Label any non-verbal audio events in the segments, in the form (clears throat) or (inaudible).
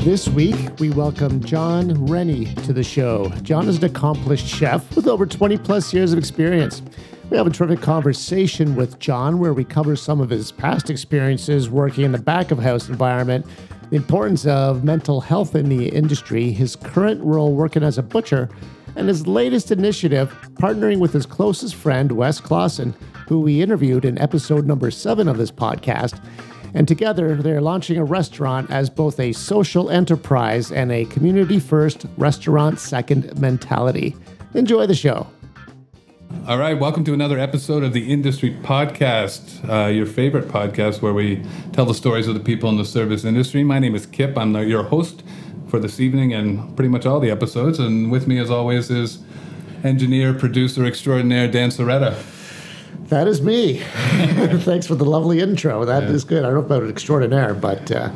This week, we welcome Jon Rennie to the show. Jon is an accomplished chef with over 20 plus years of experience. We have a terrific conversation with Jon where we cover some of his past experiences working in the back of house environment, the importance of mental health in the industry, his current role working as a butcher, and his latest initiative partnering with his closest friend, Wes Klassen, who we interviewed in episode number seven of this podcast. And together, they're launching a restaurant as both a social enterprise and a community first, restaurant second mentality. Enjoy the show. All right, welcome to another episode of the Industry Podcast, uh, your favorite podcast where we tell the stories of the people in the service industry. My name is Kip. I'm the, your host for this evening and pretty much all the episodes. And with me, as always, is engineer, producer extraordinaire Dan Soretta. That is me. (laughs) Thanks for the lovely intro. That yeah. is good. I don't know about extraordinaire, but. Uh,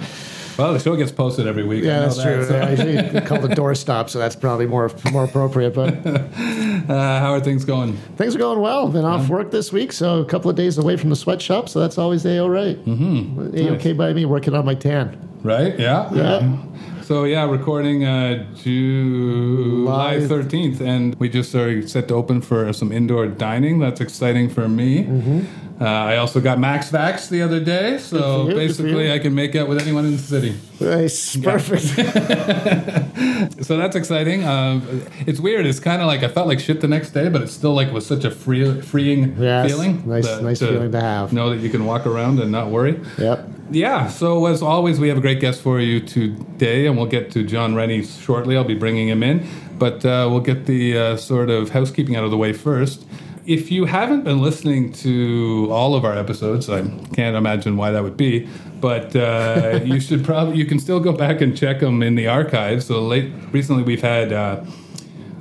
well, the show gets posted every week. Yeah, that's that, true. So. I usually (laughs) call the doorstop, so that's probably more more appropriate. But (laughs) uh, how are things going? Things are going well. Been off work this week, so a couple of days away from the sweatshop, so that's always a all right. Mm-hmm. A okay nice. by me. Working on my tan. Right. Yeah. Yeah. yeah. So yeah, recording uh, July thirteenth, and we just are set to open for some indoor dining. That's exciting for me. Mm-hmm. Uh, I also got Max Vax the other day, so you, basically I can make out with anyone in the city. Nice, (laughs) perfect. (laughs) so that's exciting. Um, it's weird. It's kind of like I felt like shit the next day, but it still like was such a free, freeing yes, feeling. Nice, nice to feeling to have. Know that you can walk around and not worry. Yep yeah, so as always, we have a great guest for you today, and we'll get to Jon Rennie shortly. I'll be bringing him in, but uh, we'll get the uh, sort of housekeeping out of the way first. If you haven't been listening to all of our episodes, I can't imagine why that would be, but uh, (laughs) you should probably you can still go back and check them in the archives. So late recently, we've had. Uh,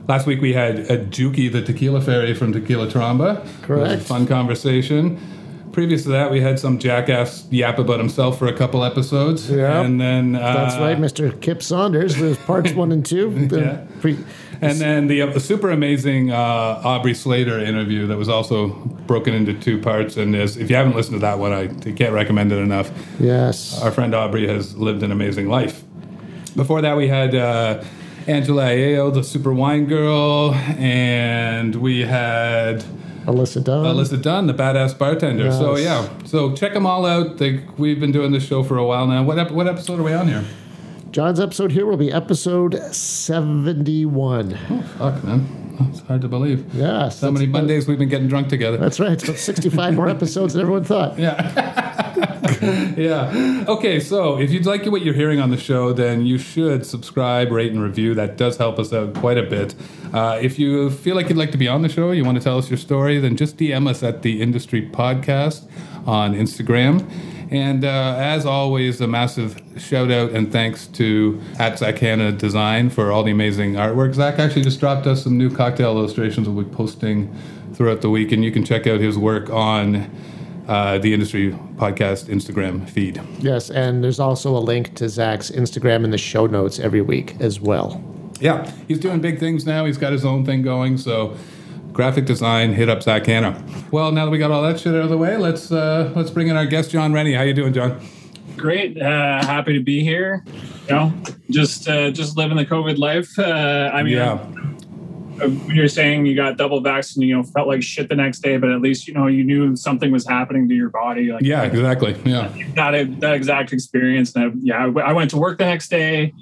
last week we had a Juki, the tequila fairy from Tequila Tromba. Correct. fun conversation previous to that, we had some jackass yap about himself for a couple episodes. Yeah, and then uh, that's right, Mr. Kip Saunders. There's parts one and two. (laughs) yeah. Pre- and then the, uh, super amazing uh, Aubrey Slater interview that was also broken into two parts. And if you haven't listened to that one, I can't recommend it enough. Yes, our friend Aubrey has lived an amazing life. Before that, we had. Uh, Angela Ayo, the super wine girl, and we had Alyssa Dunn. Alyssa Dunn, the badass bartender. Yes. So yeah, so check them all out. They, we've been doing this show for a while now. What ep- what episode are we on here? Jon's episode here will be episode seventy-one. Oh fuck, man. It's hard to believe. Yeah. So many Mondays we've been getting drunk together. That's right. It's about 65 more episodes than everyone thought. (laughs) Yeah. yeah. Okay, so if you'd like what you're hearing on the show, then you should subscribe, rate, and review. That does help us out quite a bit. Uh, if you feel like you'd like to be on the show, you want to tell us your story, then just DM us at the Industry Podcast on Instagram. And uh, as always, a massive shout out and thanks to at Zak Hannah Design for all the amazing artwork. Zak actually just dropped us some new cocktail illustrations we'll be posting throughout the week, and you can check out his work on uh, the Industry Podcast Instagram feed. Yes, and there's also a link to Zak's Instagram in the show notes every week as well. Yeah, he's doing big things now. He's got his own thing going, so graphic design, hit up Zak Hannah. Well, now that we got all that shit out of the way, let's uh, let's bring in our guest, Jon Rennie. How you doing, Jon? Great, uh, happy to be here. You know, just uh, just living the COVID life. Uh, I mean, yeah. Uh, when you're saying you got double vaccinated, you know, felt like shit the next day, but at least you know you knew something was happening to your body. Like, yeah, exactly. Yeah, that that exact experience. And I, yeah, I went to work the next day,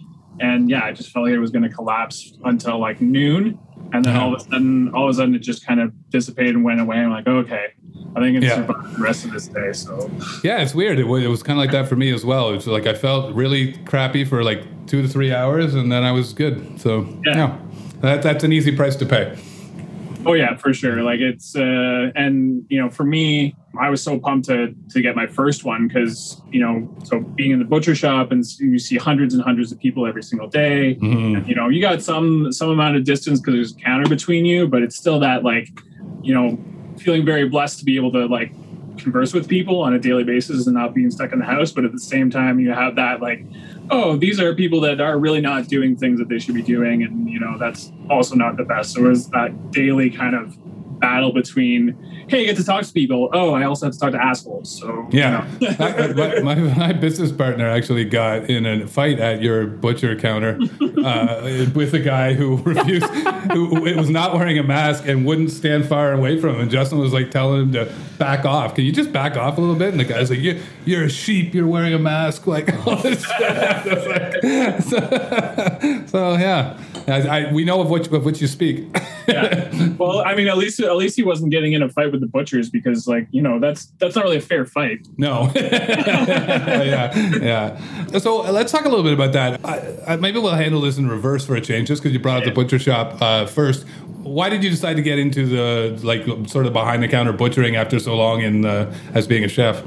and yeah, I just felt like it was going to collapse until like noon, and then all of a sudden, all of a sudden, it just kind of dissipated and went away. I'm like, okay, I think it's yeah. survive the rest of this day. So yeah, it's weird. It, it was kind of like that for me as well. It's like I felt really crappy for like two to three hours, and then I was good. So yeah. yeah that, that's an easy price to pay. Oh yeah, for sure. Like it's uh and you know, for me, I was so pumped to to get my first one because you know, so being in the butcher shop and you see hundreds and hundreds of people every single day. Mm-hmm. And, you know, you got some some amount of distance because there's a counter between you, but it's still that like, you know, feeling very blessed to be able to like converse with people on a daily basis and not being stuck in the house. But at the same time, you have that like oh, these are people that are really not doing things that they should be doing, and you know that's also not the best. So it was that daily kind of battle between hey, I get to talk to people. Oh, I also have to talk to assholes. So yeah, (laughs) my, my, my, business partner actually got in a fight at your butcher counter uh, (laughs) with a guy who (laughs) refused, who was not wearing a mask and wouldn't stand far away from him. And Justin was like telling him to back off. Can you just back off a little bit? And the guy's like, "You're, you're a sheep. You're wearing a mask." Like (laughs) all this stuff. so, so yeah. I, I, we know of which of which you speak. yeah. Well, I mean, at least at least he wasn't getting in a fight with the butchers because, like, you know, that's that's not really a fair fight. No. (laughs) yeah, yeah. So let's talk a little bit about that. I, maybe we'll handle this in reverse for a change, just because you brought up the butcher shop uh, first. Why did you decide to get into the like sort of behind the counter butchering after so long in uh, as being a chef?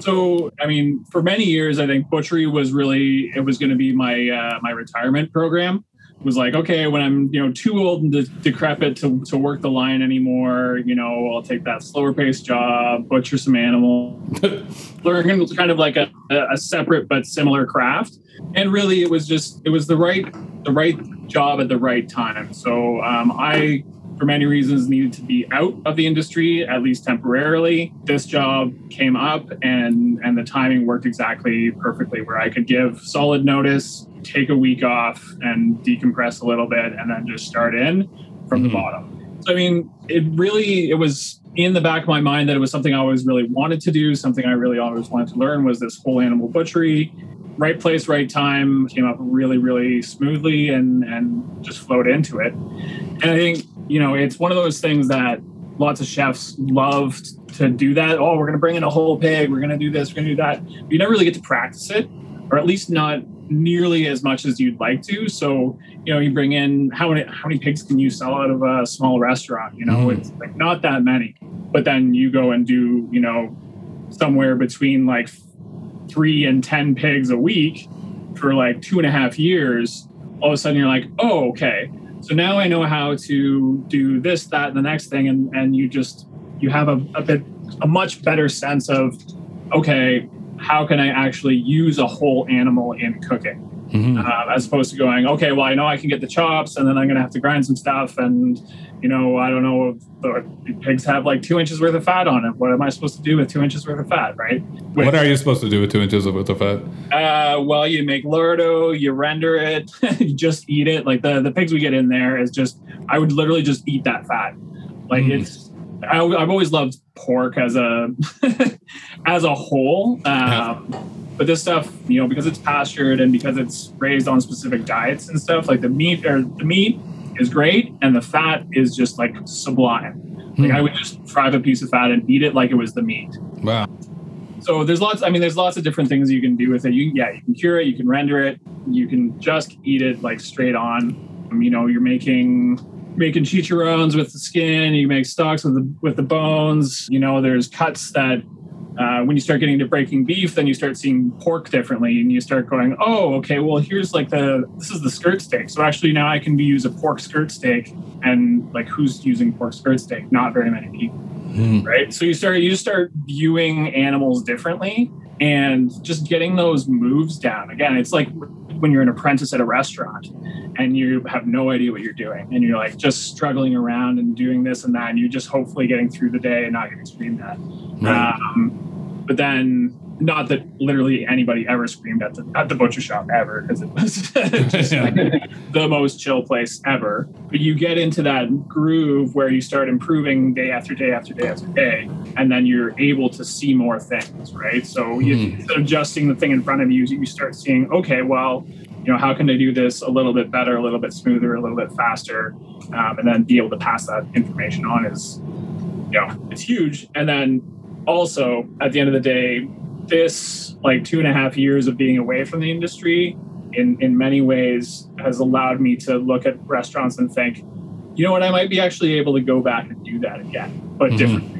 So, I mean, for many years, I think butchery was really it was going to be my uh, my retirement program It was like, okay, when I'm you know too old and de- decrepit to, to work the line anymore, you know, I'll take that slower paced job, butcher some animals, (laughs) learn kind of like a, a separate but similar craft. And really, it was just it was the right the right job at the right time. So um, I for many reasons needed to be out of the industry at least temporarily. This job came up and and the timing worked exactly perfectly where i could give solid notice take a week off and decompress a little bit and then just start in from mm-hmm. the bottom. So i mean it really it was in the back of my mind that it was something i always really wanted to do. Something i really always wanted to learn was this whole animal butchery. Right place right time came up really really smoothly and and just flowed into it. And i think you know, it's one of those things that lots of chefs love to do that. Oh, we're going to bring in a whole pig. We're going to do this. We're going to do that. But you never really get to practice it, or at least not nearly as much as you'd like to. So, you know, you bring in how many how many pigs can you sell out of a small restaurant? You know, mm. it's like not that many. But then you go and do, you know, somewhere between like three and ten pigs a week for like two and a half years. All of a sudden, you're like, oh, okay so now I know how to do this, that, and the next thing, and and you just you have a, a bit a much better sense of okay, how can I actually use a whole animal in cooking? Mm-hmm. Uh, as opposed to going, okay, well, I know I can get the chops, and then I'm going to have to grind some stuff, and you know, I don't know if the pigs have like two inches worth of fat on it. What am I supposed to do with two inches worth of fat, right? With, what are you supposed to do with two inches worth of fat? Uh, well, you make lardo, you render it, (laughs) you just eat it. Like the, the pigs we get in there is just, I would literally just eat that fat. Like mm. it's, I, have always loved pork as a, (laughs) as a whole. Um, yeah. But this stuff, you know, because it's pastured and because it's raised on specific diets and stuff, like the meat or the meat is great, and the fat is just like sublime. Like I hmm. would just fry a piece of fat and eat it like it was the meat. Wow. So there's lots. I mean, there's lots of different things you can do with it. You yeah, you can cure it, you can render it, you can just eat it like straight on. Um, you know, you're making making chicharrones with the skin. You make stocks with the with the bones. You know, there's cuts that uh, when you start getting to breaking beef, then you start seeing pork differently, and you start going, "Oh, okay. Well, here's like the this is the skirt steak. So actually, now I can use a pork skirt steak, and like who's using pork skirt steak? Not very many people, mm. right? So you start you start viewing animals differently, and just getting those moves down. Again, it's like when you're an apprentice at a restaurant and you have no idea what you're doing and you're like just struggling around and doing this and that and you're just hopefully getting through the day and not getting screamed at right. um, but then, not that literally anybody ever screamed at the at the butcher shop ever, because it was (laughs) just like the most chill place ever. But you get into that groove where you start improving day after day after day after day, and then you're able to see more things, right? So mm. you, instead of just seeing the thing in front of you, you start seeing, okay, well, you know, how can I do this a little bit better, a little bit smoother, a little bit faster, um, and then be able to pass that information on is, you know, it's huge. And then also at the end of the day this like two and a half years of being away from the industry in in many ways has allowed me to look at restaurants and think you know what i might be actually able to go back and do that again but mm-hmm. differently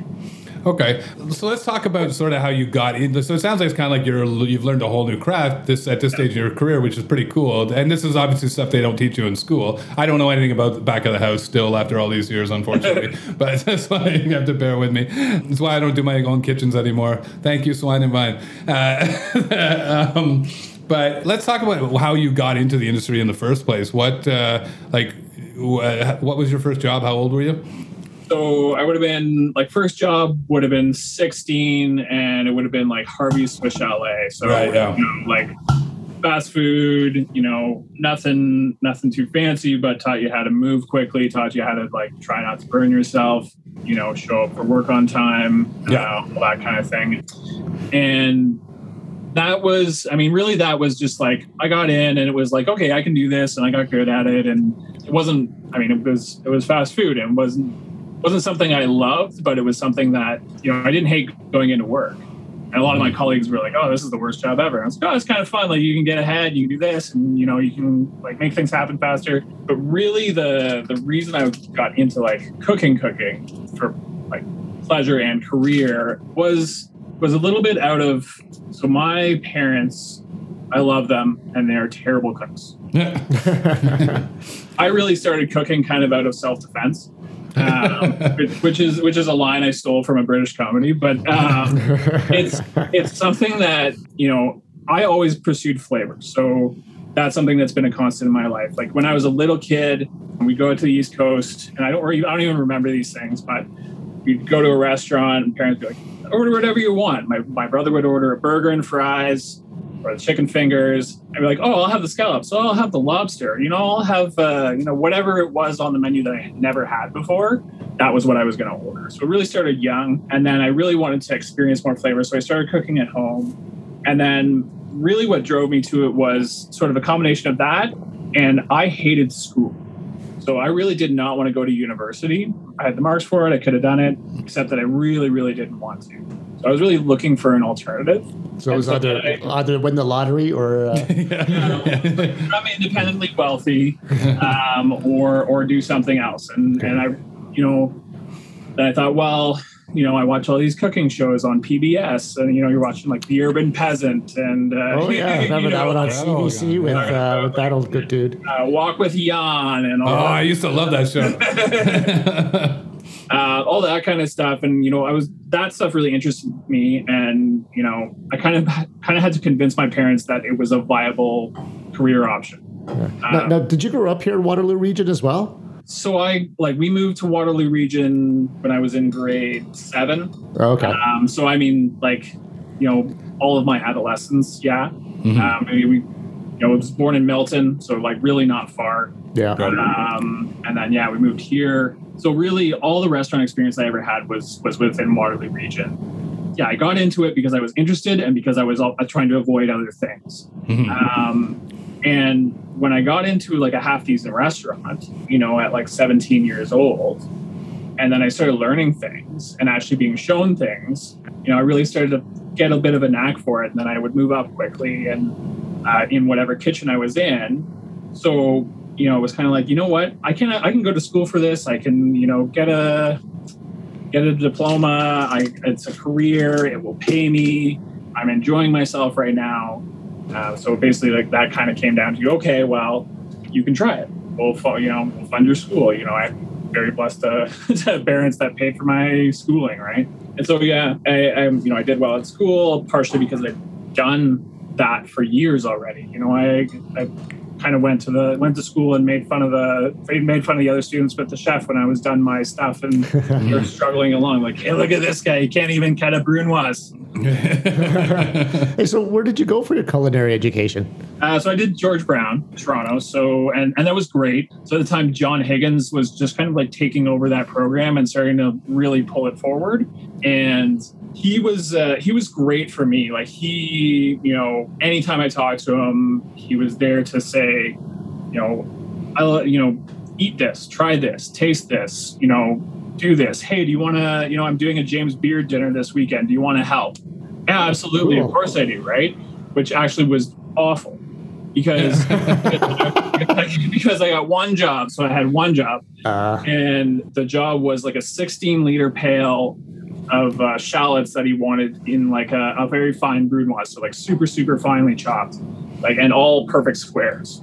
Okay, so let's talk about sort of how you got in. So it sounds like it's kind of like you're you've learned a whole new craft this at this stage in your career, which is pretty cool. And this is obviously stuff they don't teach you in school. I don't know anything about the back of the house still after all these years, unfortunately. (laughs) (laughs) but that's why you have to bear with me. That's why I don't do my own kitchens anymore. Thank you, Swine and Vine. Uh, (laughs) um, but let's talk about how you got into the industry in the first place. What uh, like what was your first job? How old were you? So I would have been like first job would have been 16 and it would have been like Harvey's Swiss Chalet. So Right, yeah. you know, like fast food, you know, nothing nothing too fancy, but taught you how to move quickly, taught you how to like try not to burn yourself, you know, show up for work on time, Yeah. uh, all that kind of thing. And that was, I mean, really, that was just like I got in and it was like, okay, I can do this, and I got good at it. And it wasn't, I mean, it was it was fast food and wasn't wasn't something I loved, but it was something that you know I didn't hate going into work. And a lot of my colleagues were like, "Oh, this is the worst job ever." I was like, "Oh, it's kind of fun. Like you can get ahead, you can do this, and you know you can like make things happen faster." But really, the the reason I got into like cooking, cooking for like pleasure and career was was a little bit out of. So my parents, I love them, and they are terrible cooks. (laughs) I really started cooking kind of out of self defense. Um, which, is which is a line I stole from a British comedy, but um, it's it's something that you know I always pursued flavor. So that's something that's been a constant in my life. Like when I was a little kid, we go to the East Coast, and I don't even, I don't even remember these things, but we'd go to a restaurant, and parents would be like, "Order whatever you want." My my brother would order a burger and fries. Or the chicken fingers. I'd be like, oh, I'll have the scallops. Oh, I'll have the lobster. You know, I'll have, uh, you know, whatever it was on the menu that I had never had before that was what I was going to order. So it really started young. And then I really wanted to experience more flavor. So I started cooking at home. And then really what drove me to it was sort of a combination of that. And I hated school. So I really did not want to go to university. I had the marks for it. I could have done it, except that I really, really didn't want to. So I was really looking for an alternative. So it was either I- either win the lottery or uh, (laughs) become (laughs) independently wealthy um, or or do something else and and i you know i thought well you know i watch all these cooking shows on pbs and you know you're watching like the urban peasant and uh, oh yeah, (laughs) you remember that know, one on Oh, CBC God. with uh, with that old good dude. uh, Wok with Yan and all Oh, that I used to love that show. Uh, all that kind of stuff. And you know, I was that stuff really interested me, and you know, I kind of (laughs) kind of had to convince my parents that it was a viable career option. Now, now, did you grow up here in Waterloo region as well? So I like we moved to Waterloo Region when I was in grade seven. Okay. Um, so I mean, like, you know, all of my adolescence, yeah. Mhm. Um, maybe we, you know, I was born in Milton, so like really not far. Yeah. Um, and then yeah, we moved here. So really, all the restaurant experience I ever had was was within Waterloo Region. Yeah, I got into it because I was interested and because I was all, trying to avoid other things. Mhm. Um, and when I got into like a half decent restaurant, you know, at like 17 years old, and then I started learning things and actually being shown things, you know, I really started to get a bit of a knack for it. And then I would move up quickly and uh, in whatever kitchen I was in. So, you know, it was kind of like, you know what, I can I can go to school for this. I can, you know, get a get a diploma. I, it's a career. It will pay me. I'm enjoying myself right now. Uh, so basically, like that kind of came down to you. okay, well, you can try it. We'll, you know, we'll fund your school. You know, I'm very blessed to, (laughs) to have parents that paid for my schooling, right? And so yeah, I, I, you know, I did well at school partially because I'd done that for years already. You know, I, I kind of went to the went to school and made fun of the made fun of the other students but the chef when I was done my stuff and (laughs) they're struggling along. Like, hey, look at this guy. He can't even cut a brunoise. (laughs) Hey, so where did you go for your culinary education? Uh, so I did George Brown, Toronto. So and and that was great. So at the time, John Higgins was just kind of like taking over that program and starting to really pull it forward. And he was uh, he was great for me. Like he, you know, anytime I talked to him, he was there to say, you know, I you know, eat this, try this, taste this, you know, do this. Hey, do you want to? You know, I'm doing a James Beard dinner this weekend. Do you want to help? Yeah, absolutely. Cool. Of course I do. Right? Which actually was awful because (laughs) (laughs) because I got one job. So I had one job, Uh, and the job was like a 16 liter pail of uh, shallots that he wanted in like a, a very fine brunoise, so like super super finely chopped, like and all perfect squares.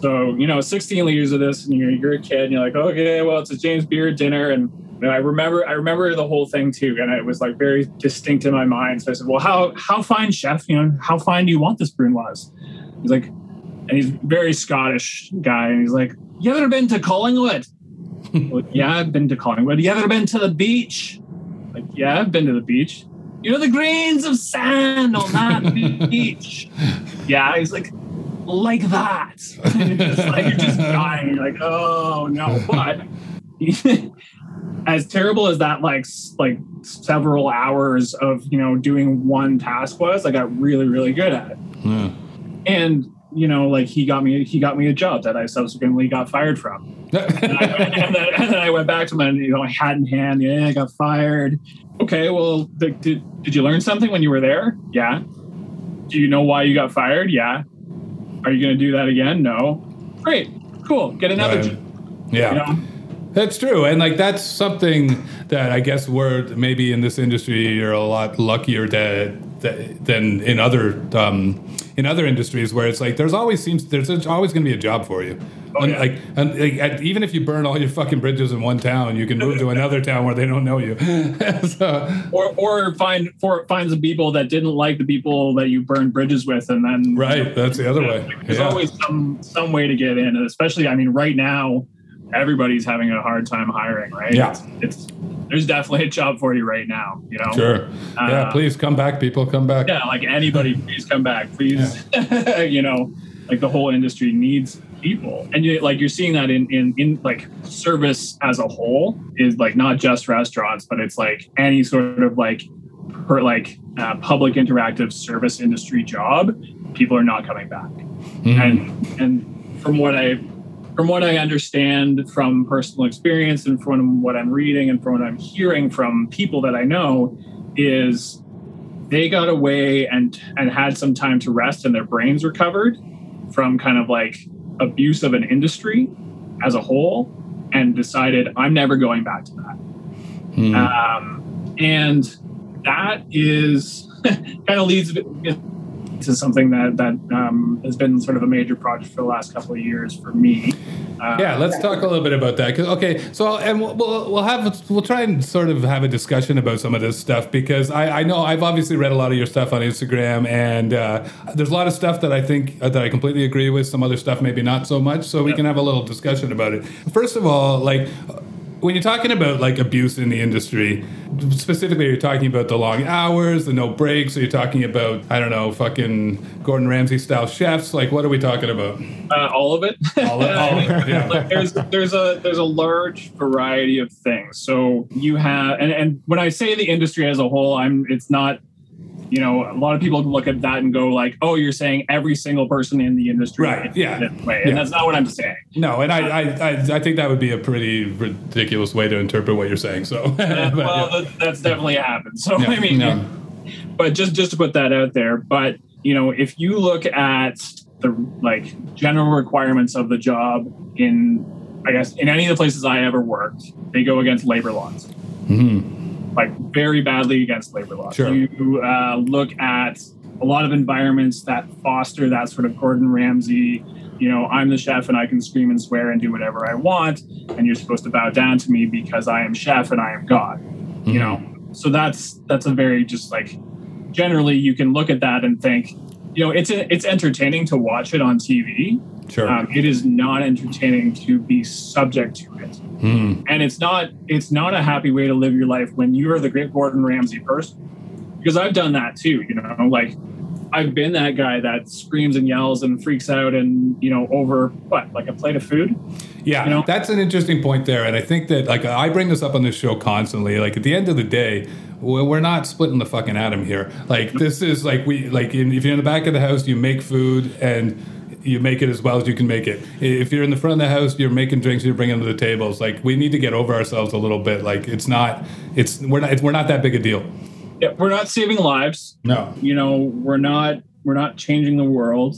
So you know, 16 liters of this, and you're, you're a kid, and you're like, okay, well, it's a James Beard dinner, and you know, I remember I remember the whole thing too, and it was like very distinct in my mind. So I said, well, how how fine, chef? You know, how fine do you want this brunoise? He's like, and he's very Scottish guy, and he's like, you ever been to Collingwood? (laughs) well, yeah, I've been to Collingwood. You ever been to the beach? Like, yeah, I've been to the beach. You know the grains of sand on that (laughs) beach. Yeah, he's like, like that. And (laughs) you're just like you're just dying. You're like, oh no. But (laughs) as terrible as that like like several hours of you know doing one task was, I got really really good at it. Yeah. And you know, like he got me he got me a job that I subsequently got fired from. (laughs) And, I, and, then, and then I went back to my you know, hat in hand, yeah, I got fired. Okay, well, the, did did you learn something when you were there? Yeah. Do you know why you got fired? Yeah. Are you going to do that again? No. Great. Cool. Get another. Right. job, Yeah. You know? That's true, and like that's something that I guess we're maybe in this industry you're a lot luckier that than in other um, in other industries where it's like there's always seems there's always going to be a job for you. Oh, yeah. like, and, like and even if you burn all your fucking bridges in one town, you can move to another town where they don't know you. (laughs) so, Or or find for find some people that didn't like the people that you burned bridges with, and then right, that's the other way. There's Yeah. always some some way to get in, and especially I mean, right now, everybody's having a hard time hiring, right? Yeah. It's, it's there's definitely a job for you right now. You know. Sure. yeah, Uh, please come back, people. Come back. Yeah, like anybody, please come back, please. (laughs) you know, like the whole industry needs people, and you like you're seeing that in in in like service as a whole is like not just restaurants, but it's like any sort of like per like uh, public interactive service industry job. People are not coming back Mhm. and and from what I from what I understand from personal experience and from what I'm reading and from what I'm hearing from people that I know is they got away and and had some time to rest and their brains recovered from kind of like abuse of an industry as a whole and decided I'm never going back to that. Mhm. Um, and that is (laughs) kind of leads to something that that um, has been sort of a major project for the last couple of years for me. Uh, Yeah, let's talk a little bit about that. okay, so and we'll, we'll we'll have we'll try and sort of have a discussion about some of this stuff because I, I know I've obviously read a lot of your stuff on Instagram and uh, there's a lot of stuff that I think uh, that I completely agree with. Some other stuff maybe not so much. So we Yeah. can have a little discussion about it. First of all, like when you're talking about like abuse in the industry, specifically you're talking about the long hours, the no breaks. Are you talking about I don't know, fucking Gordon Ramsay style chefs? Like what are we talking about? uh, all of it. All of- (laughs) all of it, yeah. Like, there's there's a there's a large variety of things. So you have and and when I say the industry as a whole, I'm it's not. You know, a lot of people look at that and go like, "Oh, you're saying every single person in the industry Right, yeah. way," Yeah. and that's not what I'm saying. No, and I, I, I, I think that would be a pretty ridiculous way to interpret what you're saying. So, (laughs) but, well, yeah. that's definitely happened. So Yeah, I mean, yeah. but just just to put that out there. But you know, if you look at the like general requirements of the job in, I guess, in any of the places I ever worked, they go against labor laws. Mhm. Like very badly against labor laws. Sure. You uh, look at a lot of environments that foster that sort of Gordon Ramsay, you know, I'm the chef and I can scream and swear and do whatever I want, and you're supposed to bow down to me because I am chef and I am God. You know, so that's that's a very just like generally you can look at that and think, you know, it's it's entertaining to watch it on TV. sure. Um, it is not entertaining to be subject to it Mhm. and it's not it's not a happy way to live your life when you are the great Gordon Ramsay person. Because I've done that too, you know, like I've been that guy that screams and yells and freaks out and you know over what like a plate of food. Yeah, You know? that's an interesting point there, and I think that like I bring this up on this show constantly. Like at the end of the day, we're not splitting the fucking atom here. Like this is like we like in, if you're in the back of the house, you make food and you make it as well as you can make it. If you're in the front of the house, you're making drinks, you're bringing them to the tables. Like we need to get over ourselves a little bit. Like it's not, it's we're not, it's, we're not that big a deal. Yeah, we're not saving lives. No. You know, we're not we're not changing the world.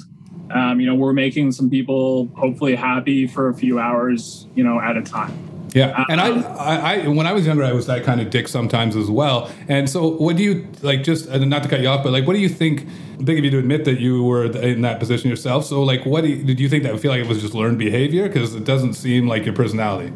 Um, you know, we're making some people hopefully happy for a few hours, you know, at a time. Yeah, and I, I, I, when I was younger, I was that kind of dick sometimes as well. And so, what do you like? Just not to cut you off, but like, what do you think? Big of you to admit that you were in that position yourself. So, like, what do you, did you think that? Feel like it was just learned behavior because it doesn't seem like your personality.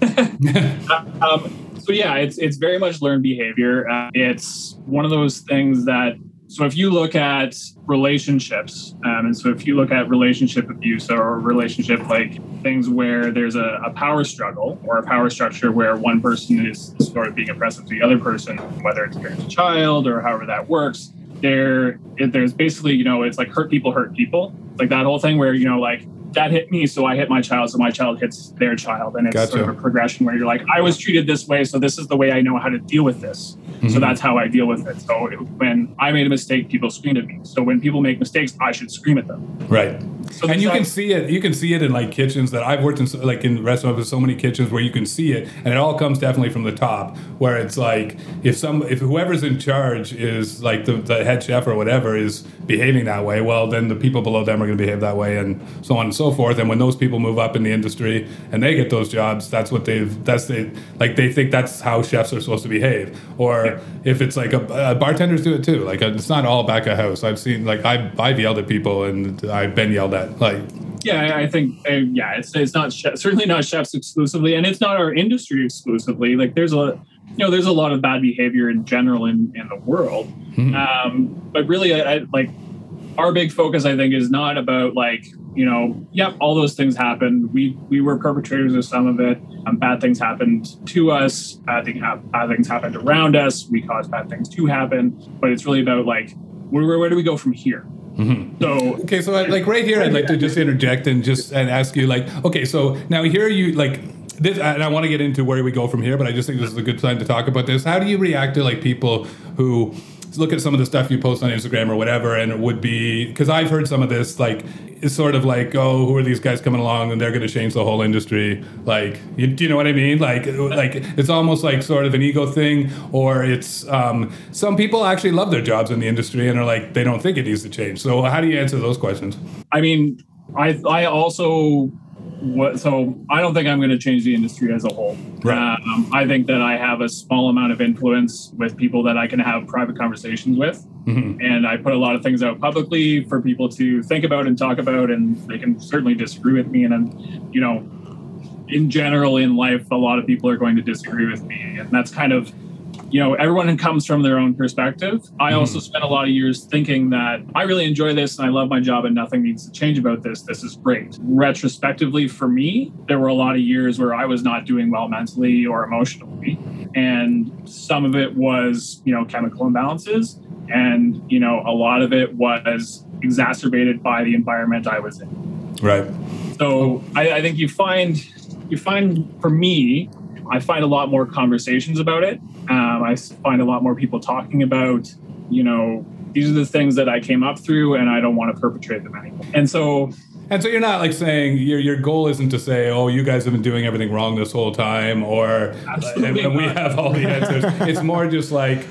(laughs) Um, so yeah, it's it's very much learned behavior. Uh, it's one of those things that so if you look at relationships, um, and so if you look at relationship abuse or relationship like things where there's a, a, power struggle or a power structure where one person is sort of being oppressive to the other person, whether it's parent to child or however that works, there there's basically you know it's like hurt people hurt people, like that whole thing where you know like that hit me, so I hit my child, so my child hits their child, and it's gotcha. sort of a progression where you're like, I was treated this way, so this is the way I know how to deal with this. Mm-hmm. So that's how I deal with it. So when I made a mistake, people screamed at me. So when people make mistakes, I should scream at them. Right. So and you can see it. You can see it in like kitchens that I've worked in, like in restaurants with so many kitchens where you can see it, and it all comes definitely from the top. Where it's like if some, if whoever's in charge is like the, the head chef or whatever is behaving that way, well, then the people below them are going to behave that way, and so on and so forth. And when those people move up in the industry and they get those jobs, that's what they've. That's the like they think that's how chefs are supposed to behave. Or if it's like a, a bartenders do it too. Like it's not all back of house. I've seen like I I've yelled at people and I've been yelled at like yeah i think uh, yeah it's, it's not chef, certainly not chefs exclusively and it's not our industry exclusively like there's a you know there's a lot of bad behavior in general in, in the world mm-hmm. um, but really I, I, like our big focus i think is not about like you know yep all those things happened. We we were perpetrators of some of it. Um, bad things happened to us. Bad, thing ha- bad things happened around us. We caused bad things to happen. But it's really about like where, where do we go from here? Mm-hmm. So okay, so like right here, I'd like to just interject and just and ask you like, okay, so now here you like this, and I want to get into where we go from here, but I just think this is a good time to talk about this. How do you react to like people who look at some of the stuff you post on Instagram or whatever, and it would be because I've heard some of this like it's sort of like, oh, who are these guys coming along and they're going to change the whole industry? Like, you, do you know what I mean? Like, like it's almost like sort of an ego thing, or it's um, some people actually love their jobs in the industry and are like they don't think it needs to change. So how do you answer those questions? I mean, I I also what, so I don't think I'm going to change the industry as a whole. Right. Um, I think that I have a small amount of influence with people that I can have private conversations with, mm-hmm. and I put a lot of things out publicly for people to think about and talk about, and they can certainly disagree with me. And then, you know, in general in life, a lot of people are going to disagree with me, and that's kind of you know, everyone comes from their own perspective. I mm. also spent a lot of years thinking that I really enjoy this and I love my job and nothing needs to change about this. This is great. Retrospectively, for me, there were a lot of years where I was not doing well mentally or emotionally. And some of it was, you know, chemical imbalances. And, you know, a lot of it was exacerbated by the environment I was in. Right. So I, I think you find, you find for me, I find a lot more conversations about it. Um, I find a lot more people talking about, you know, these are the things that I came up through and I don't want to perpetrate them anymore. And so and so you're not like saying your your goal isn't to say, oh, you guys have been doing everything wrong this whole time, or and, and we have all the answers. (laughs) it's more just like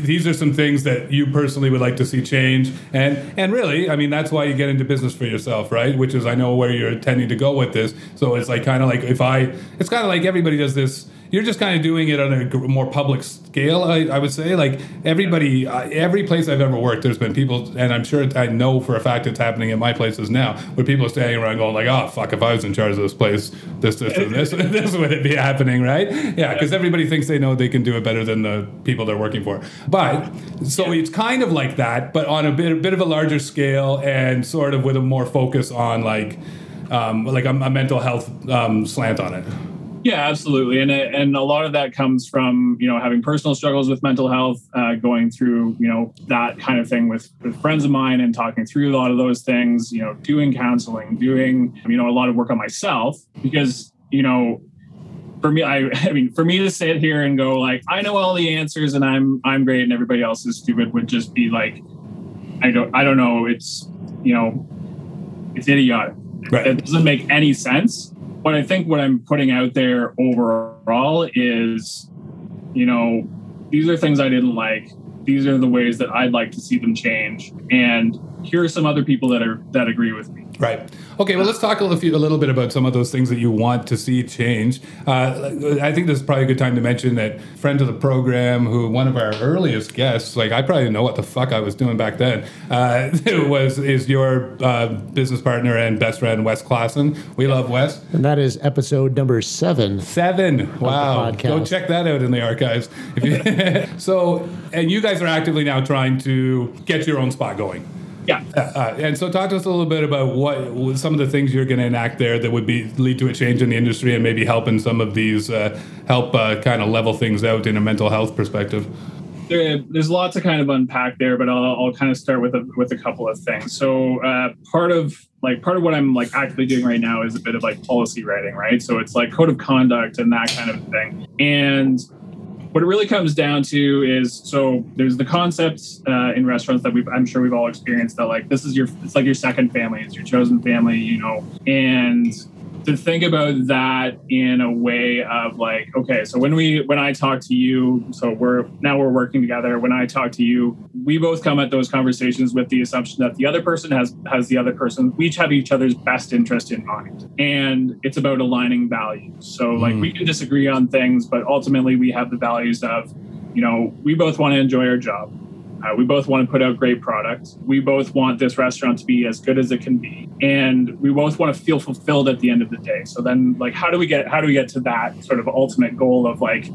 these are some things that you personally would like to see change. And and really i mean that's why you get into business for yourself right? Which is i know where you're intending to go with this. So it's like kind of like if i it's kind of like everybody does this you're just kind of doing it on a more public scale. I, I would say, like everybody, uh, every place I've ever worked, there's been people, and I'm sure I know for a fact it's happening at my places now, where people are standing around going like, "Oh fuck, if I was in charge of this place, this, this, and this, (laughs) this would it be happening, right?" Yeah, because everybody thinks they know they can do it better than the people they're working for. But so it's kind of like that, but on a bit, a bit of a larger scale, and sort of with a more focus on like. Um, like a, a mental health um, slant on it. Yeah, absolutely, and and a lot of that comes from you know having personal struggles with mental health, uh, going through you know that kind of thing with with friends of mine, and talking through a lot of those things. You know, doing counseling, doing you know a lot of work on myself because you know for me I, (laughs) I mean for me to sit here and go like i know all the answers and i'm i'm great and everybody else is stupid would just be like i don't i don't know it's you know it's idiotic right. it doesn't make any sense but I think what I'm putting out there overall is, you know, these are things I didn't like. These are the ways that I'd like to see them change. And here are some other people that are that agree with me. Right. Okay. Well, let's talk a little, a little bit about some of those things that you want to see change. Uh, I think this is probably a good time to mention that friend of the program, who one of our earliest guests, like I probably didn't know what the fuck I was doing back then, uh, (laughs) was is your uh, business partner and best friend Wes Klassen. We love Wes, and that is episode number seven. Seven. Wow. Go check that out in the archives. You, (laughs) so, and you guys are actively now trying to get your own spot going. Yeah. Uh, uh, and so, talk to us a little bit about what some of the things you're going to enact there that would be lead to a change in the industry and maybe helping some of these uh, help uh, kind of level things out in a mental health perspective. There, there's lots to kind of unpack there, but I'll, I'll kind of start with a, with a couple of things. So, uh, part of like part of what I'm like actively doing right now is a bit of like policy writing, right? So it's like code of conduct and that kind of thing. And what it really comes down to is so there's the concept uh, in restaurants that we've I'm sure we've all experienced that like this is your it's like your second family, it's your chosen family, you know, and to think about that in a way of like okay so when we when i talk to you so we're now we're working together. When i talk to you we both come at those conversations with the assumption that the other person has has the other person we each have each other's best interest in mind. And it's about aligning values. So like mm. we can disagree on things but ultimately we have the values of you know we both want to enjoy our job uh, we both want to put out great products. We both want this restaurant to be as good as it can be, and we both want to feel fulfilled at the end of the day. So then, like, how do we get how do we get to that sort of ultimate goal of like,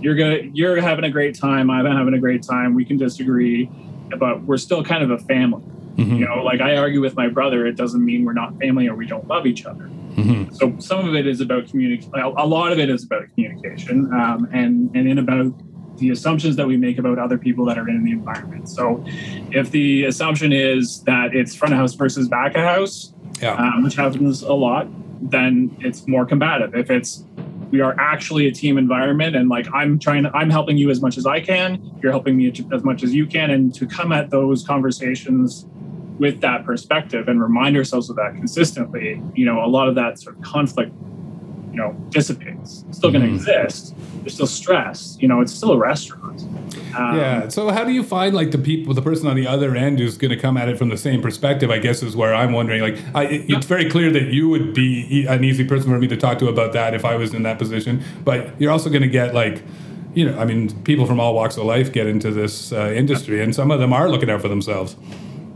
you're gonna you're having a great time, I'm having a great time. We can disagree, but we're still kind of a family. Mm-hmm. You know, like I argue with my brother, it doesn't mean we're not family or we don't love each other. Mm-hmm. So some of it is about communication. A lot of it is about communication, um, and and in about the assumptions that we make about other people that are in the environment. So, if the assumption is that it's front of house versus back of house, yeah. um, which happens a lot, then it's more combative. If it's we are actually a team environment and like i'm trying to i'm helping you as much as i can you're helping me as much as you can and to come at those conversations with that perspective and remind ourselves of that consistently you know a lot of that sort of conflict you know dissipates it's still going to mm. exist there's still stress. You know, it's still a restaurant. Um, yeah. So how do you find like the people, the person on the other end who's going to come at it from the same perspective? I guess is where I'm wondering. Like, I, it, it's very clear that you would be an easy person for me to talk to about that if I was in that position. But you're also going to get like, you know, I mean, people from all walks of life get into this uh, industry, and some of them are looking out for themselves.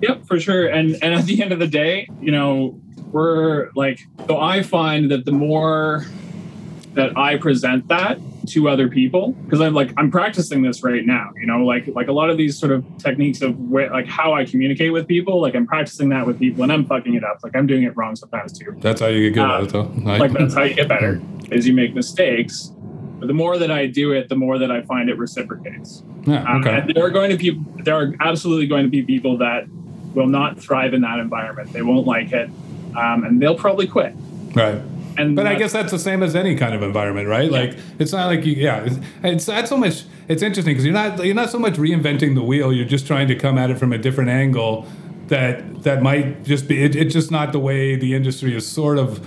Yep, for sure. And and at the end of the day, you know, we're like, so I find that the more that I present that to other people because I'm like I'm practicing this right now. You know, like like a lot of these sort of techniques of where, like how I communicate with people. Like I'm practicing that with people, and I'm fucking it up. Like I'm doing it wrong sometimes too. That's how you get good um, at it, though. Like that's (laughs) how you get better is you make mistakes. But the more that I do it, the more that I find it reciprocates. Yeah, um, okay. Um, and there are going to be there are absolutely going to be people that will not thrive in that environment. They won't like it, um, and they'll probably quit. Right. And but I guess that's the same as any kind of environment, right? Yeah. Like it's not like you, yeah, it's, it's not so much. It's interesting because you're not you're not so much reinventing the wheel. You're just trying to come at it from a different angle. That that might just be. It, it's just not the way the industry is sort of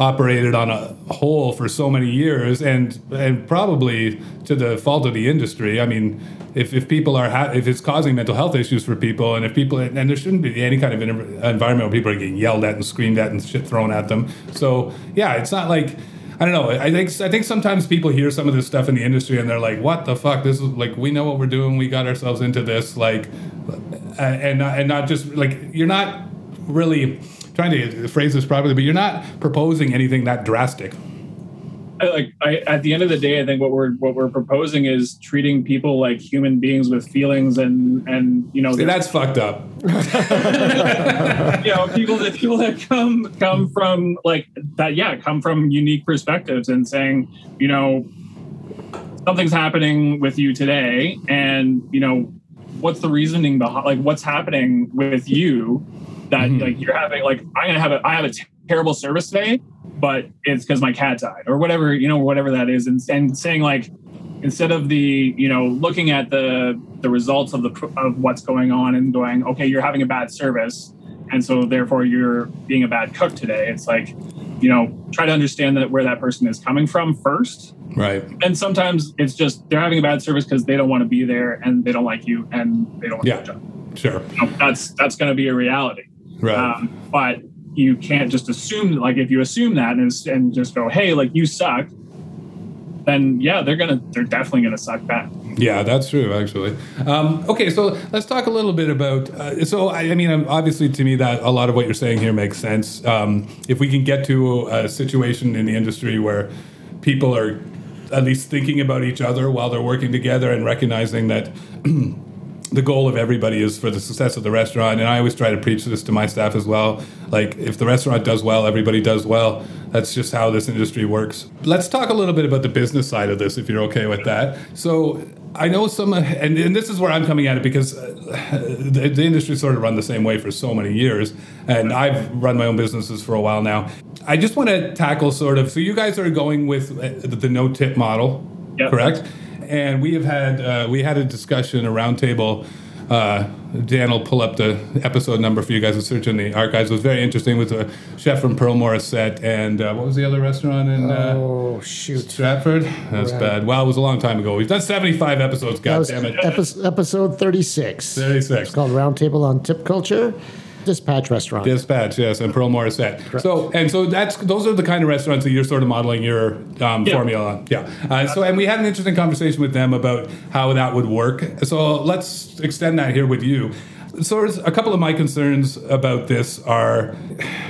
operated on a whole for so many years, and and probably to the fault of the industry. I mean, if, if people are ha- if it's causing mental health issues for people, and if people and there shouldn't be any kind of environment where people are getting yelled at and screamed at and shit thrown at them. So yeah, it's not like. I don't know. I think I think sometimes people hear some of this stuff in the industry and they're like, "What the fuck? This is like we know what we're doing. We got ourselves into this." Like, and and not just like you're not really trying to phrase this properly, but you're not proposing anything that drastic. I, like I, at the end of the day, I think what we're what we're proposing is treating people like human beings with feelings and and you know See, that's fucked up. (laughs) you know, people that people that come come from like that, yeah, come from unique perspectives and saying, you know, something's happening with you today, and you know, what's the reasoning behind like what's happening with you that mm-hmm. like you're having like I'm gonna have a I have a terrible service today, but it's because my cat died or whatever you know whatever that is, and, and saying like instead of the you know looking at the the results of the of what's going on and going okay you're having a bad service and so therefore you're being a bad cook today it's like you know try to understand that where that person is coming from first right and sometimes it's just they're having a bad service because they don't want to be there and they don't like you and they don't want yeah. job Sure. You know, that's that's going to be a reality. Right. Um, but you can't just assume like if you assume that and, and just go, hey, like you suck, then yeah, they're gonna they're definitely gonna suck back. Yeah, that's true, actually. Um, okay, so let's talk a little bit about. Uh, so, I, I mean, um, obviously, to me, that a lot of what you're saying here makes sense. Um, if we can get to a situation in the industry where people are at least thinking about each other while they're working together and recognizing that (clears throat) the goal of everybody is for the success of the restaurant and i always try to preach this to my staff as well. Like if the restaurant does well everybody does well. That's just how this industry works. Let's talk a little bit about the business side of this if you're okay with that. So i know some and, and this is where i'm coming at it because uh, the, the industry sort of run the same way for so many years and i've run my own businesses for a while now. I just want to tackle sort of so you guys are going with uh, the no tip model Yep. correct and we have had uh, we had a discussion, a roundtable. Uh, Dan will pull up the episode number for you guys to search in the archives. It was very interesting with a chef from Pearl Morissette, and uh, what was the other restaurant in uh, Oh shoot! Stratford? That's Right. bad. Well, it was a long time ago. We've done 75 episodes. God damn it. episode, episode thirty-six. 36. It's called Roundtable on Tip Culture, Dispatch Restaurant. Dispatch, yes, and Pearl Morissette. So, and so that's those are the kind of restaurants that you're sort of modeling your um, Yeah. formula on. Yeah. Uh, so, and we had an interesting conversation with them about how that would work. So, let's extend that here with you. So, a couple of my concerns about this are,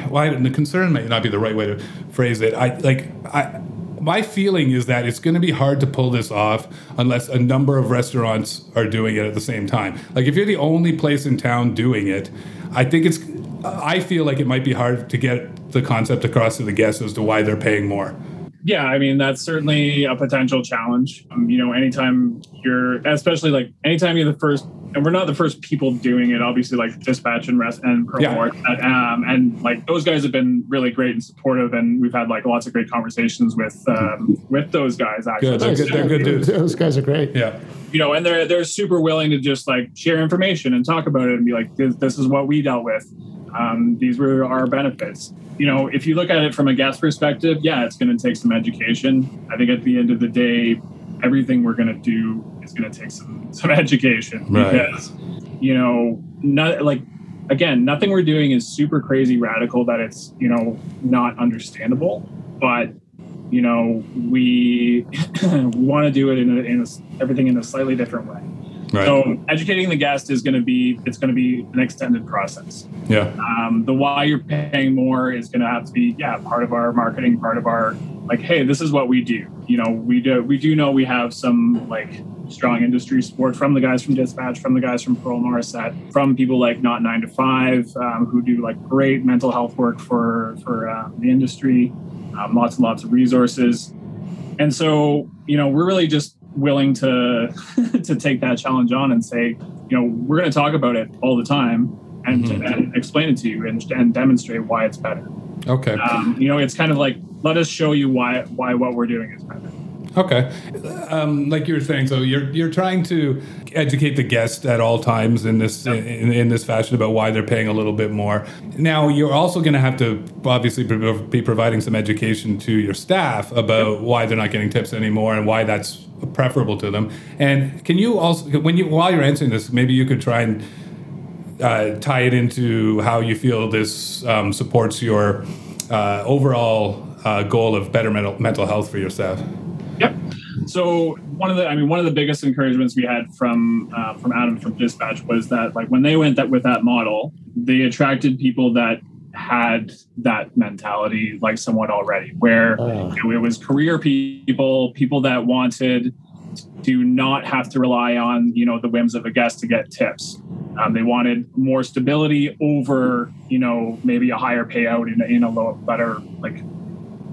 well, I- the concern might not be the right way to phrase it. I like I. My feeling is that it's going to be hard to pull this off unless a number of restaurants are doing it at the same time. Like if you're the only place in town doing it, I think it's I feel like it might be hard to get the concept across to the guests as to why they're paying more. Yeah, I mean that's certainly a potential challenge. Um, you know, anytime you're, especially like anytime you're the first, and we're not the first people doing it. Obviously, like Dispatch and Rest and Pro Yeah. More, um, and like those guys have been really great and supportive, and we've had like lots of great conversations with um, with those guys. Actually, Good, they're good, they're good dudes. Those guys are great. Yeah, you know, and they're they're super willing to just like share information and talk about it and be like, this, this is what we dealt with. Um, these were our benefits. You know, if you look at it from a guest perspective, yeah, it's going to take some education. I think at the end of the day, everything we're going to do is going to take some (laughs) some education Right. because you know, not like again, nothing we're doing is super crazy radical that it's you know not understandable, but you know we we want to do it in, a, in a, everything in a slightly different way. Right. So educating the guest is going to be it's going to be an extended process. yeah, Um, the why you're paying more is going to have to be yeah part of our marketing, part of our like hey this is what we do. You know we do we do know we have some like strong industry support from the guys from Dispatch, from the guys from Pearl Morissette, from people like Not Nine to Five um, who do like great mental health work for for uh, the industry. Um, lots and lots of resources, and so you know we're really just willing to (laughs) to take that challenge on and say you know we're going to talk about it all the time and, Mhm. and explain it to you and, and demonstrate why it's better okay, um, you know it's kind of like let us show you why why what we're doing is better okay. Um, like you were saying, so you're you're trying to educate the guest at all times in this in, in this fashion about why they're paying a little bit more. Now you're also going to have to obviously be be providing some education to your staff about why they're not getting tips anymore and why that's preferable to them. And can you also when you while you're answering this, maybe you could try and uh, tie it into how you feel this um, supports your uh, overall uh, goal of better mental, mental health for your staff. Yep. So one of the, I mean, one of the biggest encouragements we had from uh, from Adam from Dispatch was that like when they went that with that model, they attracted people that had that mentality like somewhat already, where Oh. you know, it was career people, people that wanted to not have to rely on you know the whims of a guest to get tips. Um, they wanted more stability over you know maybe a higher payout in a, in a low, better like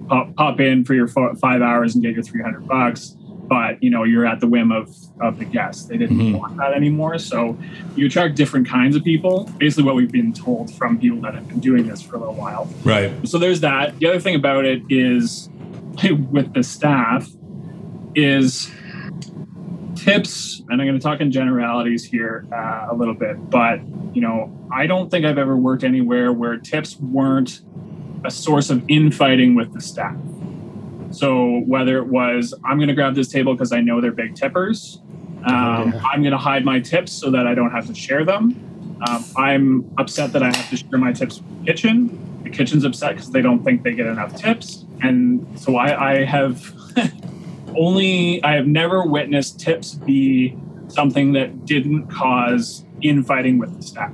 pop, pop in for your fo- five hours and get your 300 bucks but you know you're at the whim of of the guests. They didn't Mhm. want that anymore. So you attract different kinds of people. Basically what we've been told from people that have been doing this for a little while. Right. so there's that. The other thing about it is (laughs) with the staff is tips and i'm going to talk in generalities here uh, a little bit but you know i don't think i've ever worked anywhere where tips weren't a source of infighting with the staff so whether it was i'm going to grab this table because i know they're big tippers um, Yeah. i'm going to hide my tips so that i don't have to share them Um, I'm upset that I have to share my tips with the kitchen. The kitchen's upset because they don't think they get enough tips, and so I, I have (laughs) only I have never witnessed tips be something that didn't cause infighting with the staff,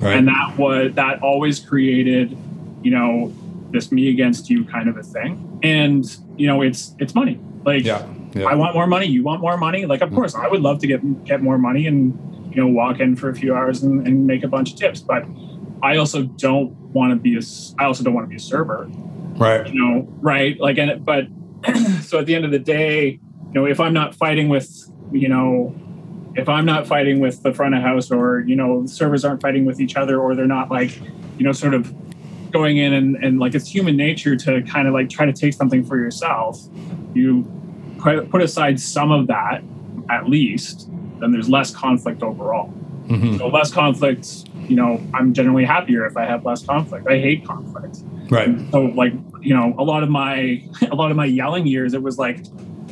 Right. and that was that always created, you know, this me against you kind of a thing, and you know, it's it's money. Like yeah. Yeah. I want more money. You want more money. Like, of mm. course, I would love to get get more money and you know walk in for a few hours and, and make a bunch of tips. But I also don't want to be a I also don't want to be a server. right. You know, right? Like, and it- but (clears throat) so at the end of the day, you know, if I'm not fighting with, you know, if I'm not fighting with the front of house, or you know, the servers aren't fighting with each other, or they're not like, you know, sort of going in and, and like it's human nature to kind of like try to take something for yourself. You put put aside some of that at least, then there's less conflict overall. Mhm. So less conflict, you know, I'm generally happier if I have less conflict. I hate conflict. Right. So like, you know, a lot of my (laughs) a lot of my yelling years, it was like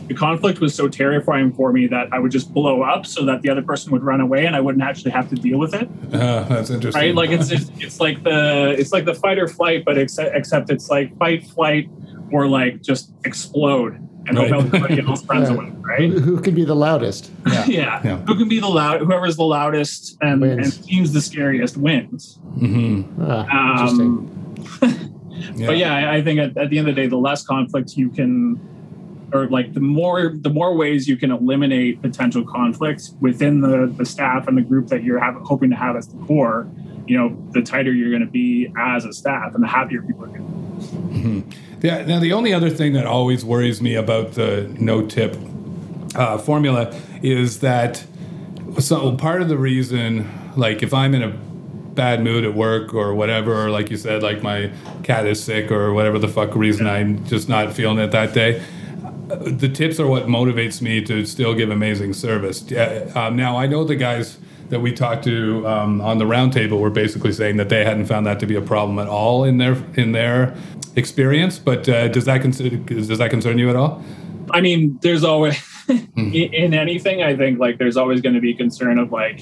the conflict was so terrifying for me that I would just blow up so that the other person would run away and I wouldn't actually have to deal with it. Uh, that's interesting. Right? Like it's it's, it's like the it's like the fight or flight, but except except it's like fight, flight, or like just explode and Right. hope everybody else runs (laughs) Yeah. away. Right? who can be the loudest? Yeah. (laughs) Yeah. Yeah. Who can be the loud? Whoever's the loudest and, and seems the scariest wins. hmm Ah, interesting. Um, (laughs) But yeah, I, I think at, at the end of the day, the less conflict you can, or like the more the more ways you can eliminate potential conflicts within the the staff and the group that you're have, hoping to have as the core, you know, the tighter you're going to be as a staff, and the happier people are going to be. Yeah. Now, the only other thing that always worries me about the no tip uh, formula is that so part of the reason, like if I'm in a bad mood at work or whatever, or like you said, like my cat is sick or whatever the fuck reason I'm just not feeling it that day. Uh, The tips are what motivates me to still give amazing service. Um, now I know the guys that we talked to um, on the roundtable were basically saying that they hadn't found that to be a problem at all in their in their experience. But uh, does that consider, does that concern you at all? I mean, there's always (laughs) in, in anything. I think like there's always going to be concern of like,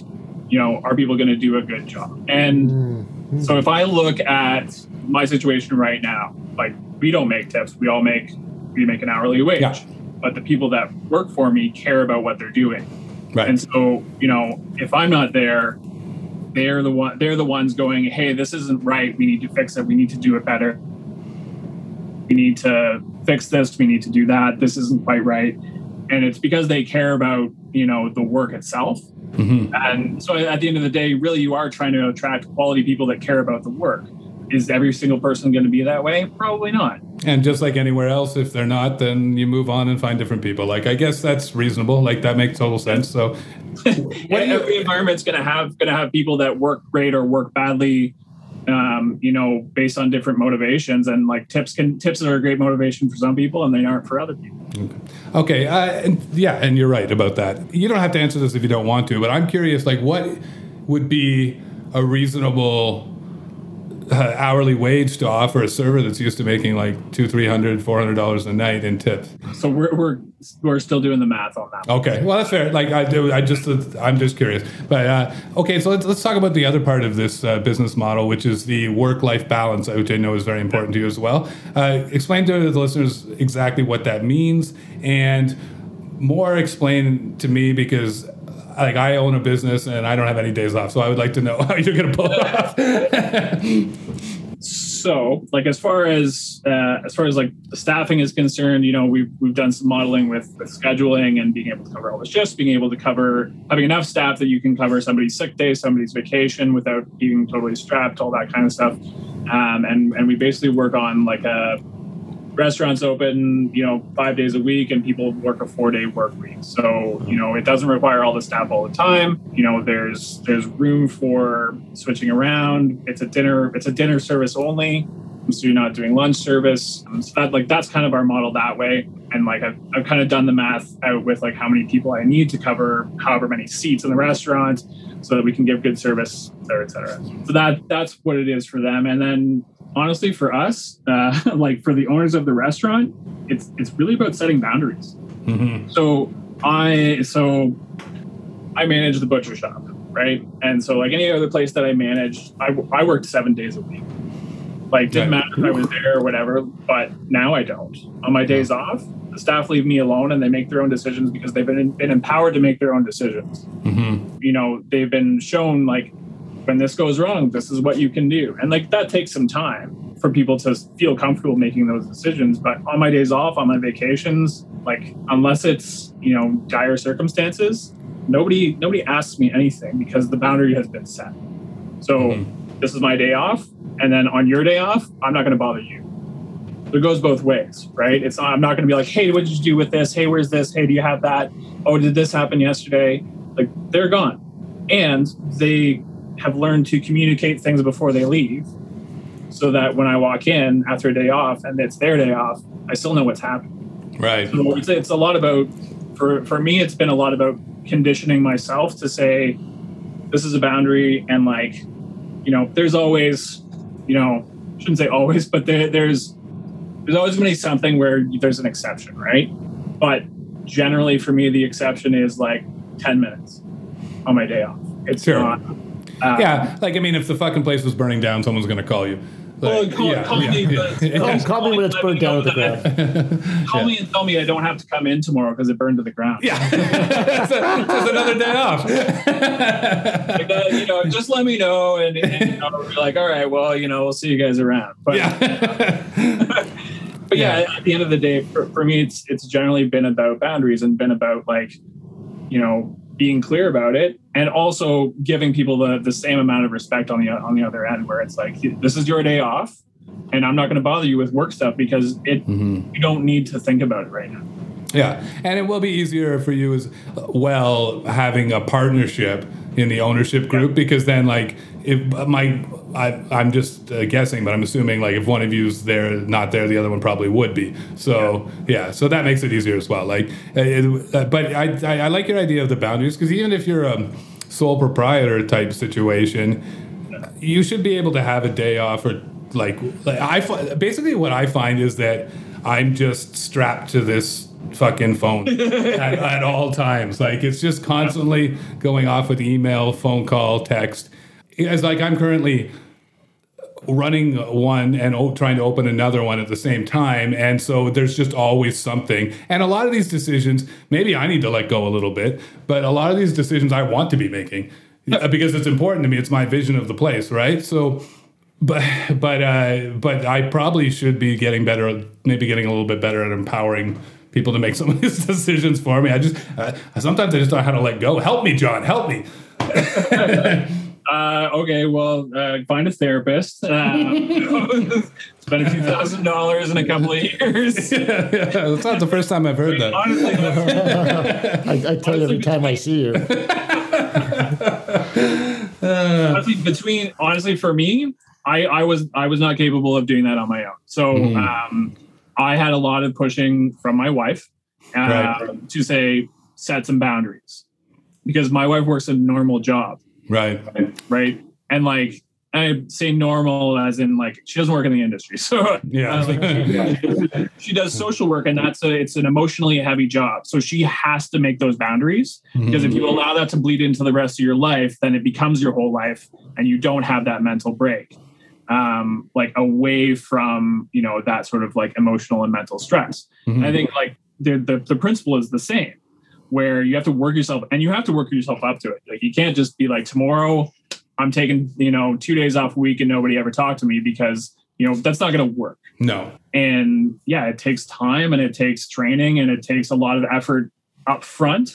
you know, are people going to do a good job? And Mm. So if I look at my situation right now, like we don't make tips, we all make we make an hourly wage. Yeah. But the people that work for me care about what they're doing. Right. And so, you know, if I'm not there, they're the one they're the ones going, "Hey, this isn't right. We need to fix it. We need to do it better. We need to fix this. We need to do that. This isn't quite right." And it's because they care about, you know, the work itself. Mhm. And so at the end of the day, really, you are trying to attract quality people that care about the work. Is every single person going to be that way? Probably not. And just like anywhere else, if they're not, then you move on and find different people. Like I guess that's reasonable. Like that makes total sense. So, (laughs) what every environment's going to have going to have people that work great or work badly. Um, you know, based on different motivations, and like tips can tips are a great motivation for some people, and they aren't for other people. okay, uh, and yeah, and you're right about that. You don't have to answer this if you don't want to, but I'm curious. Like, what would be a reasonable uh, hourly wage to offer a server that's used to making like two, three hundred, four hundred dollars a night in tips? So we're we're we're still doing the math on that. Okay, well that's fair. Like I do, I just I'm just curious. But uh, okay, so let's let's talk about the other part of this uh, business model, which is the work-life balance, which I know is very important to you as well. Uh, explain to the listeners exactly what that means, and more explain to me because. Like I own a business and I don't have any days off, so I would like to know (laughs) how you're going to pull it off. (laughs) so like as far as uh, as far as like the staffing is concerned you know we've, we've done some modeling with, with scheduling and being able to cover all the shifts being able to cover having enough staff that you can cover somebody's sick day somebody's vacation without being totally strapped all that kind of stuff um, and and we basically work on like a restaurants open you know five days a week and people work a four day work week. So you know it doesn't require all the staff all the time. You know there's there's room for switching around. It's a dinner it's a dinner service only. So you're not doing lunch service. So that like that's kind of our model that way and like I've, I've kind of done the math out with like how many people i need to cover however many seats in the restaurant so that we can give good service et cetera, et cetera. so that that's what it is for them and then honestly for us uh, (laughs) like for the owners of the restaurant it's it's really about setting boundaries Mhm. so i so i manage the butcher shop right? And so, like any other place that I managed, I, I worked seven days a week. Like, didn't Right. matter if I was there or whatever, but now I don't. On my days off, the staff leave me alone and they make their own decisions because they've been, been empowered to make their own decisions. Mm-hmm. You know, they've been shown, like, when this goes wrong, this is what you can do. And, like, that takes some time for people to feel comfortable making those decisions. But on my days off, on my vacations, like, unless it's, you know, dire circumstances, nobody nobody asks me anything because the boundary has been set. So Mhm. this is my day off, and then on your day off, I'm not going to bother you. It goes both ways, right? It's I'm not going to be like, hey, what did you do with this? Hey, where's this? Hey, do you have that? Oh, did this happen yesterday? Like they're gone, and they have learned to communicate things before they leave, so that when I walk in after a day off and it's their day off, I still know what's happening. Right. So it's, it's a lot about for for me it's been a lot about conditioning myself to say this is a boundary and like you know there's always you know shouldn't say always but there, there's there's always going to be something where there's an exception right but generally for me the exception is like 10 minutes on my day off it's Sure. not uh, Yeah. Like, I mean, if the fucking place was burning down, someone's going to call you. Well, Like, call, yeah, call yeah, me, yeah. but- (laughs) Call, just call me when it's burned down know to the ground. (laughs) Call Yeah. me and tell me I don't have to come in tomorrow because it burned to the ground. Yeah. (laughs) That's, a- that's another day off. like that, you know, just let me know, and, and you know, we're like, all right, well, you know, we'll see you guys around. But yeah. But yeah, at the end of the day, for, for me, it's it's generally been about boundaries and been about like, you know, being clear about it, and also giving people the the same amount of respect on the on the other end, where it's like, this is your day off, and I'm not going to bother you with work stuff because it Mhm. you don't need to think about it right now. Yeah, and it will be easier for you as well having a partnership in the ownership group because then, like, if my, I, I'm just uh, guessing, but I'm assuming like if one of you's there, not there, the other one probably would be. So yeah, so that makes it easier as well. Like, uh, it, uh, but I, I, I like your idea of the boundaries because even if you're a sole proprietor type situation, you should be able to have a day off or like, like I basically what I find is that I'm just strapped to this fucking phone (laughs) at, at all times. Like it's just constantly going off with email, phone call, text. It's like I'm currently running one and o- trying to open another one at the same time and so there's just always something and a lot of these decisions maybe i need to let go a little bit but a lot of these decisions i want to be making uh, because it's important to me it's my vision of the place right so but but uh but i probably should be getting better maybe getting a little bit better at empowering people to make some of these (laughs) decisions for me i just uh, sometimes i just don't know how to let go help me Jon help me (laughs) Uh, okay, well, uh, find a therapist. Uh, (laughs) spend a few thousand dollars in a couple of years. yeah, that's not the first time i've heard that Honestly, I, I tell you every time I see you. honestly, between honestly for me, I, I was I was not capable of doing that on my own. So Mhm. um, I had a lot of pushing from my wife uh, Right. to say set some boundaries because my wife works a normal job. right right? And like I say normal as in like she doesn't work in the industry, (laughs) so Yeah. uh, like, (laughs) she does social work, and that's a it's an emotionally heavy job. So she has to make those boundaries because if you allow that to bleed into the rest of your life, then it becomes your whole life, and you don't have that mental break, um, like away from you know that sort of like emotional and mental stress. Mhm. I think like the, the the principle is the same, where you have to work yourself and you have to work yourself up to it. Like you can't just be like tomorrow, I'm taking you know two days off a week and nobody ever talked to me because you know that's not going to work. no And yeah, it takes time and it takes training and it takes a lot of effort up front.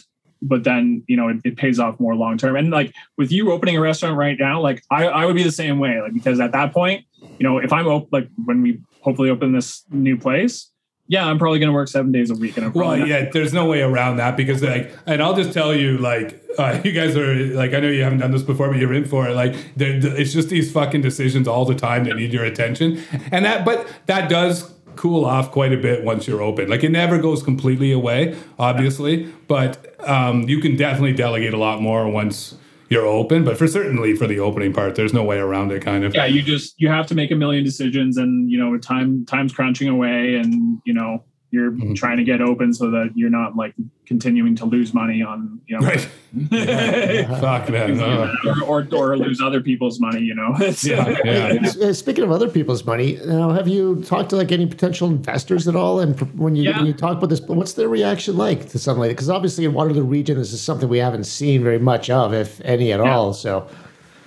But then you know it, it pays off more long term. And like with you opening a restaurant right now, like I, I would be the same way. Like because at that point, you know, if I'm op- like when we hopefully open this new place, yeah, I'm probably going to work seven days a week. And I'm well not- yeah there's no way around that because like and i'll just tell you like uh, (laughs) you guys are like i know you haven't done this before but you're in for it like it's just these fucking decisions all the time that need your attention and that but that does cool off quite a bit once you're open. Like it never goes completely away obviously but um, you can definitely delegate a lot more once you're open but for certainly for the opening part there's no way around it kind of. Yeah, you just you have to make a million decisions, and you know, time time's crunching away, and you know, you're mm-hmm. trying to get open so that you're not like continuing to lose money on you know right. (laughs) fuck that or, or, or lose other people's money you know (laughs) yeah, yeah. speaking of other people's money now have you talked to like any potential investors at all and when you yeah. when you talk about this what's their reaction like to something like that because obviously in waterloo region this is something we haven't seen very much of if any at all so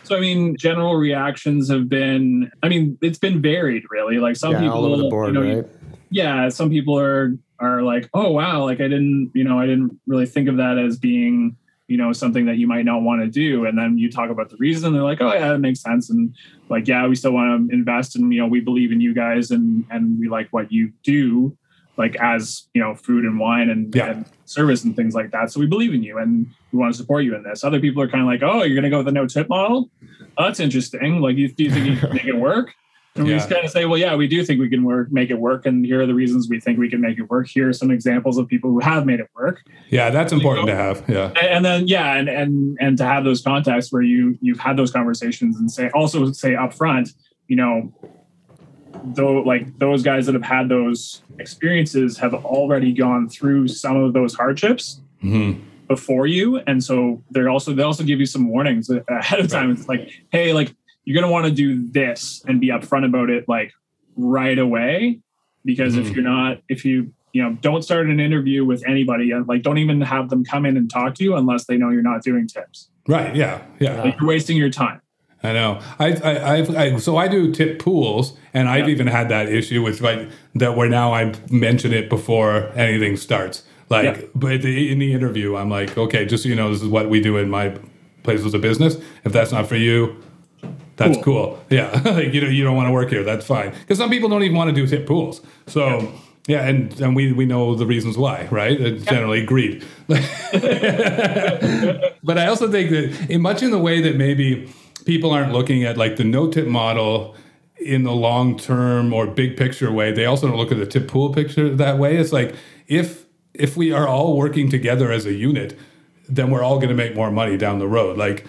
so I mean, general reactions have been. I mean, it's been varied, really. Like some yeah, people, all over the board, you know, right? Yeah, some people are are like, oh wow, like I didn't, you know, I didn't really think of that as being, you know, something that you might not want to do. And then you talk about the reason, they're like, oh yeah, that makes sense. And like, yeah, we still want to invest, and you know, we believe in you guys, and and we like what you do like as you know food and wine and, yeah. and, service and things like that so we believe in you and we want to support you in this other people are kind of like oh you're going to go with the no tip model oh, that's interesting like you, do you think you can make it work and yeah. we just kind of say well yeah we do think we can work make it work. And here are the reasons we think we can make it work. Here are some examples of people who have made it work. Yeah that's important to have. Yeah. And, then yeah and and and to have those contacts where you you've had those conversations and say also say up front you know though like those guys that have had those experiences have already gone through some of those hardships mm-hmm. before you. And so they're also they also give you some warnings ahead of time. It's like hey like you're going to want to do this and be upfront about it like right away because mm-hmm. if you're not if you you know don't start an interview with anybody like don't even have them come in and talk to you unless they know you're not doing tips right yeah yeah like you're wasting your time I know. I, I, I've, I, so I do tip pools, and I've even had that issue with like that where now I mention it before anything starts. Like, but in the interview, I'm like, okay, just so you know, this is what we do in my place as a business. If that's not for you, that's cool. cool. Yeah, like, (laughs) you know, you don't want to work here. That's fine. Because some people don't even want to do tip pools. So. Yeah. Yeah, and, and we, we know the reasons why, right? Uh, it's generally greed. (laughs) but I also think that in much in the way that maybe people aren't looking at like the no tip model in the long term or big picture way. They also don't look at the tip pool picture that way. It's like if if we are all working together as a unit, then we're all going to make more money down the road. Like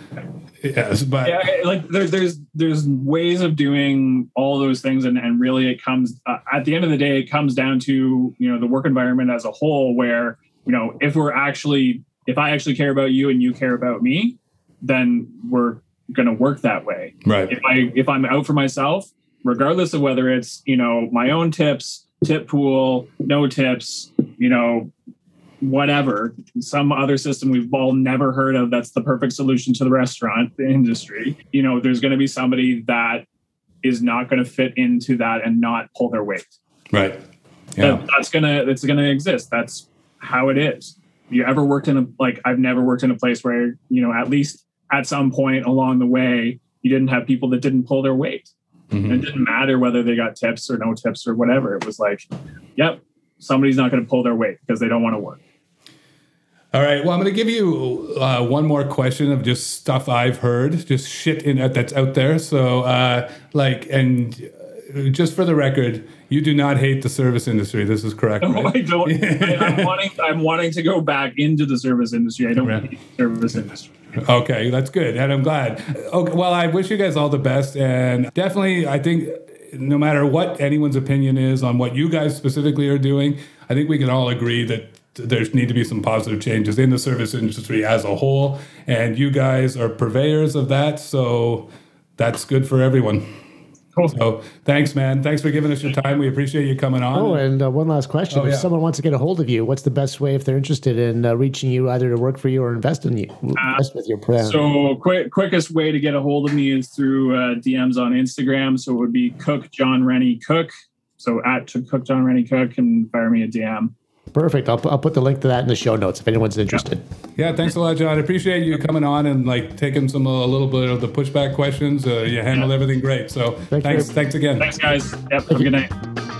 yes, but yeah, like there, there's there's ways of doing all those things, and and really it comes uh, at the end of the day, it comes down to you know the work environment as a whole, where you know if we're actually if I actually care about you and you care about me, then we're going to work that way. Right. If I if I'm out for myself, regardless of whether it's you know my own tips, tip pool, no tips, you know, whatever, some other system we've all never heard of that's the perfect solution to the restaurant industry. You know, there's going to be somebody that is not going to fit into that and not pull their weight. Right. Yeah. That, that's gonna that's gonna exist. That's how it is. You ever worked in a like I've never worked in a place where you know at least at some point along the way, you didn't have people that didn't pull their weight. Mm-hmm. it didn't matter whether they got tips or no tips or whatever. It was like, yep, somebody's not going to pull their weight because they don't want to work. All right. Well, I'm going to give you uh, one more question of just stuff I've heard, just shit in that's out there. So, uh, like, and uh, just for the record, you do not hate the service industry. This is correct. No, right? I don't. (laughs) I, am wanting. I'm wanting to go back into the service industry. I don't right. hate the service industry. Okay, that's good, and I'm glad. Okay, well, I wish you guys all the best, and definitely, I think no matter what anyone's opinion is on what you guys specifically are doing, I think we can all agree that there need to be some positive changes in the service industry as a whole, and you guys are purveyors of that, so that's good for everyone. Cool. So thanks, man. Thanks for giving us your time. We appreciate you coming on. Oh, and uh, one last question: oh, If yeah. someone wants to get a hold of you, what's the best way if they're interested in uh, reaching you, either to work for you or invest in you, uh, invest with your plan? So, quick, quickest way to get a hold of me is through uh, DMs on Instagram. So it would be Cook Jon Rennie Cook. So at Cook Jon Rennie Cook and fire me a DM. Perfect. I'll, I'll put the link to that in the show notes if anyone's interested. Yeah, thanks a lot, Jon. I appreciate you coming on and like taking some a little bit of the pushback questions. Uh, you handled everything great. So thanks, thanks again. Thanks, guys. Yep. Have a good night.